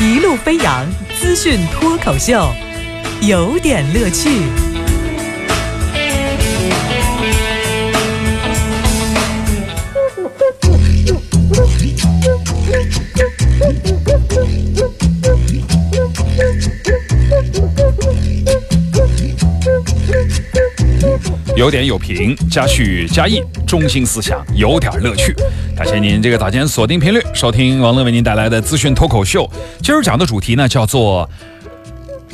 一路飞扬资讯脱口秀，有点乐趣。有点有评，加叙加意，中心思想有点乐趣。感谢您这个早间锁定频率，收听王乐为您带来的资讯脱口秀。今儿讲的主题呢叫做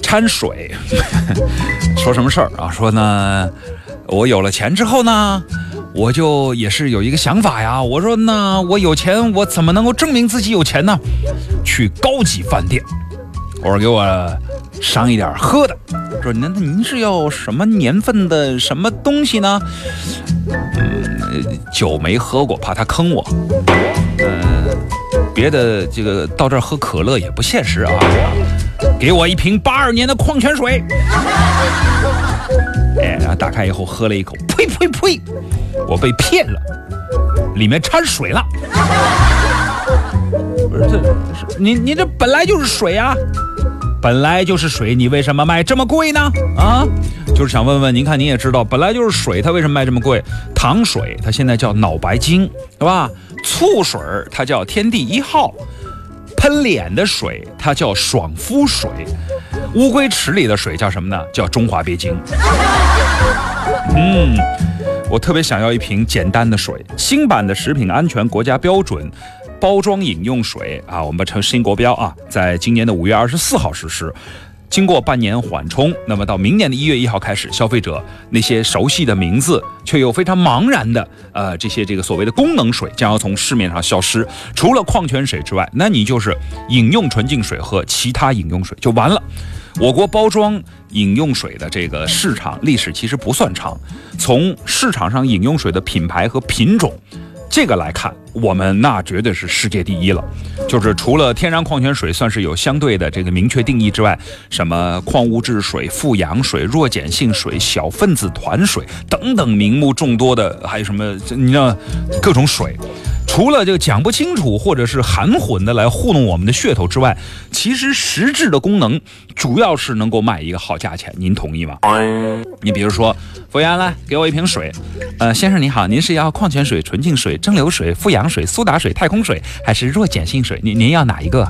掺水。说什么事儿啊？说呢，我有了钱之后呢，我就也是有一个想法呀。我说呢，我有钱，我怎么能够证明自己有钱呢？去高级饭店，我说给我上一点喝的。说那那您是要什么年份的什么东西呢？酒没喝过，怕他坑我。嗯，别的这个到这儿喝可乐也不现实啊。给我一瓶八二年的矿泉水。哎，然后打开以后喝了一口，呸呸呸！我被骗了，里面掺水了。不是这，是你你这本来就是水啊。本来就是水，你为什么卖这么贵呢？啊，就是想问问，您看您也知道，本来就是水，它为什么卖这么贵？糖水它现在叫脑白金，对吧？醋水它叫天地一号，喷脸的水它叫爽肤水，乌龟池里的水叫什么呢？叫中华鳖精。嗯，我特别想要一瓶简单的水，新版的食品安全国家标准。包装饮用水啊，我们称新国标啊，在今年的五月二十四号实施，经过半年缓冲，那么到明年的一月一号开始，消费者那些熟悉的名字却又非常茫然的呃这些这个所谓的功能水将要从市面上消失，除了矿泉水之外，那你就是饮用纯净水和其他饮用水就完了。我国包装饮用水的这个市场历史其实不算长，从市场上饮用水的品牌和品种。这个来看，我们那绝对是世界第一了。就是除了天然矿泉水算是有相对的这个明确定义之外，什么矿物质水、富氧水、弱碱性水、小分子团水等等名目众多的，还有什么你知道各种水。除了这个讲不清楚或者是含混的来糊弄我们的噱头之外，其实实质的功能主要是能够卖一个好价钱。您同意吗？你比如说，服务员来给我一瓶水。呃，先生您好，您是要矿泉水、纯净水、蒸馏水、富氧水、苏打水、太空水，还是弱碱性水？您您要哪一个？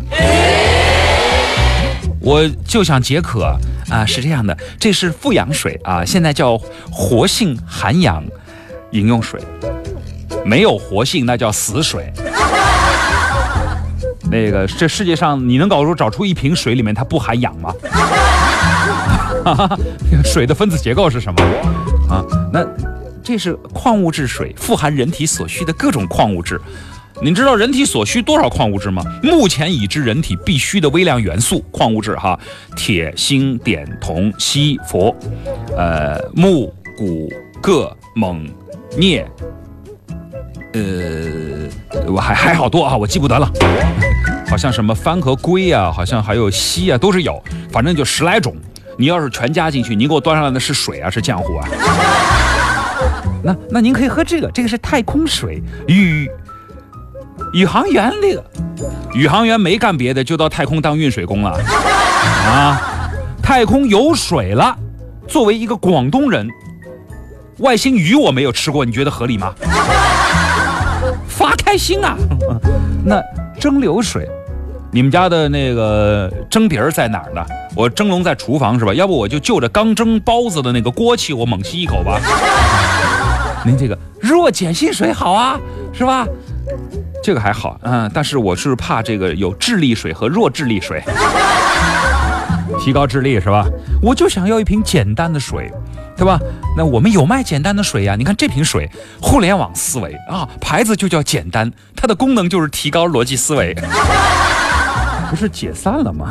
我就想解渴啊！是这样的，这是富氧水啊，现在叫活性含氧饮用水。没有活性，那叫死水。那个，这世界上你能搞出找出一瓶水里面它不含氧吗？水的分子结构是什么？啊，那这是矿物质水，富含人体所需的各种矿物质。您知道人体所需多少矿物质吗？目前已知人体必需的微量元素矿物质哈，铁、锌、碘、铜、锡、氟，呃，钼、钴、铬、锰、镍。呃，我还还好多啊，我记不得了，好像什么番和龟啊，好像还有蜥啊，都是有，反正就十来种。你要是全加进去，您给我端上来的是水啊，是浆糊啊？那那您可以喝这个，这个是太空水，宇宇航员那个宇航员没干别的，就到太空当运水工了 啊。太空有水了，作为一个广东人，外星鱼我没有吃过，你觉得合理吗？发开心啊！那蒸馏水，你们家的那个蒸碟儿在哪儿呢？我蒸笼在厨房是吧？要不我就就着刚蒸包子的那个锅气，我猛吸一口吧。您这个弱碱性水好啊，是吧？这个还好，嗯，但是我是怕这个有智力水和弱智力水，提高智力是吧？我就想要一瓶简单的水。对吧？那我们有卖简单的水呀。你看这瓶水，互联网思维啊，牌子就叫简单，它的功能就是提高逻辑思维。不是解散了吗？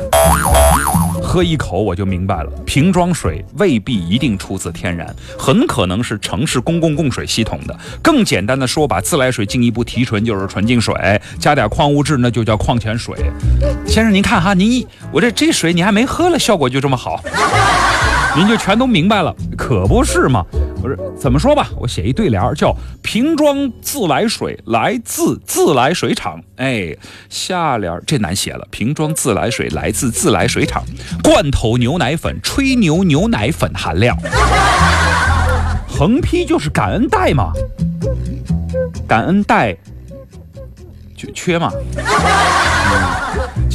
喝一口我就明白了，瓶装水未必一定出自天然，很可能是城市公共供水系统的。更简单的说，把自来水进一步提纯就是纯净水，加点矿物质那就叫矿泉水。先生您看哈，您一我这这水你还没喝了，效果就这么好。您就全都明白了，可不是嘛？不是怎么说吧？我写一对联儿，叫“瓶装自来水来自自来水厂”。哎，下联儿这难写了，“瓶装自来水来自自来水厂”，罐头牛奶粉吹牛牛奶粉含量。横批就是感恩袋嘛，感恩袋就缺嘛。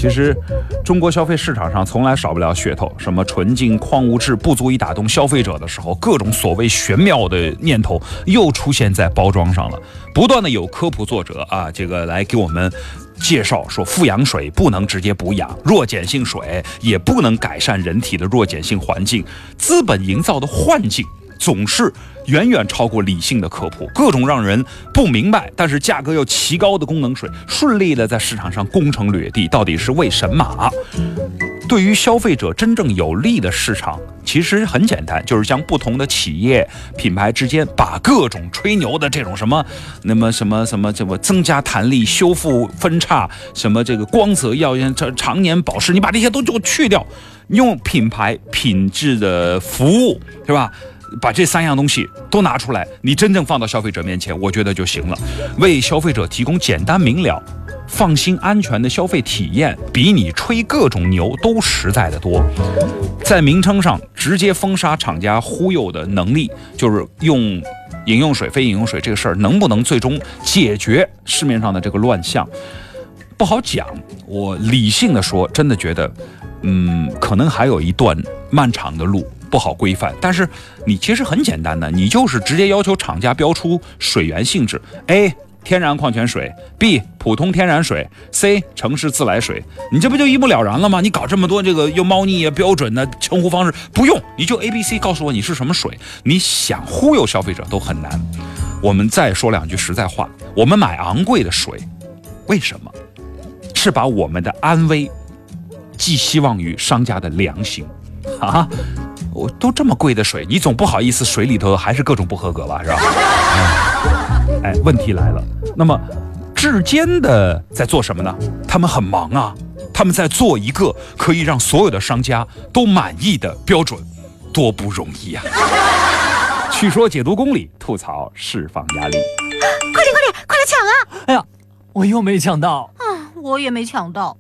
其实，中国消费市场上从来少不了噱头，什么纯净矿物质不足以打动消费者的时候，各种所谓玄妙的念头又出现在包装上了。不断的有科普作者啊，这个来给我们介绍说，富氧水不能直接补氧，弱碱性水也不能改善人体的弱碱性环境，资本营造的幻境。总是远远超过理性的科普，各种让人不明白，但是价格又奇高的功能水，顺利的在市场上攻城略地，到底是为什么？对于消费者真正有利的市场，其实很简单，就是将不同的企业品牌之间，把各种吹牛的这种什么，那么什么什么什么增加弹力、修复分叉、什么这个光泽要常常年保湿，你把这些都给我去掉，用品牌品质的服务，是吧？把这三样东西都拿出来，你真正放到消费者面前，我觉得就行了。为消费者提供简单明了、放心安全的消费体验，比你吹各种牛都实在的多。在名称上直接封杀厂家忽悠的能力，就是用饮用水、非饮用水这个事儿，能不能最终解决市面上的这个乱象，不好讲。我理性的说，真的觉得，嗯，可能还有一段漫长的路。不好规范，但是你其实很简单的，你就是直接要求厂家标出水源性质：A 天然矿泉水，B 普通天然水，C 城市自来水。你这不就一目了然了吗？你搞这么多这个又猫腻啊标准的称呼方式，不用，你就 A B C 告诉我你是什么水。你想忽悠消费者都很难。我们再说两句实在话，我们买昂贵的水，为什么？是把我们的安危寄希望于商家的良心啊？我都这么贵的水，你总不好意思水里头还是各种不合格吧，是吧？哎，问题来了，那么质监的在做什么呢？他们很忙啊，他们在做一个可以让所有的商家都满意的标准，多不容易啊！去说解读公理，吐槽释放压力，快点快点快来抢啊！哎呀，我又没抢到啊，我也没抢到。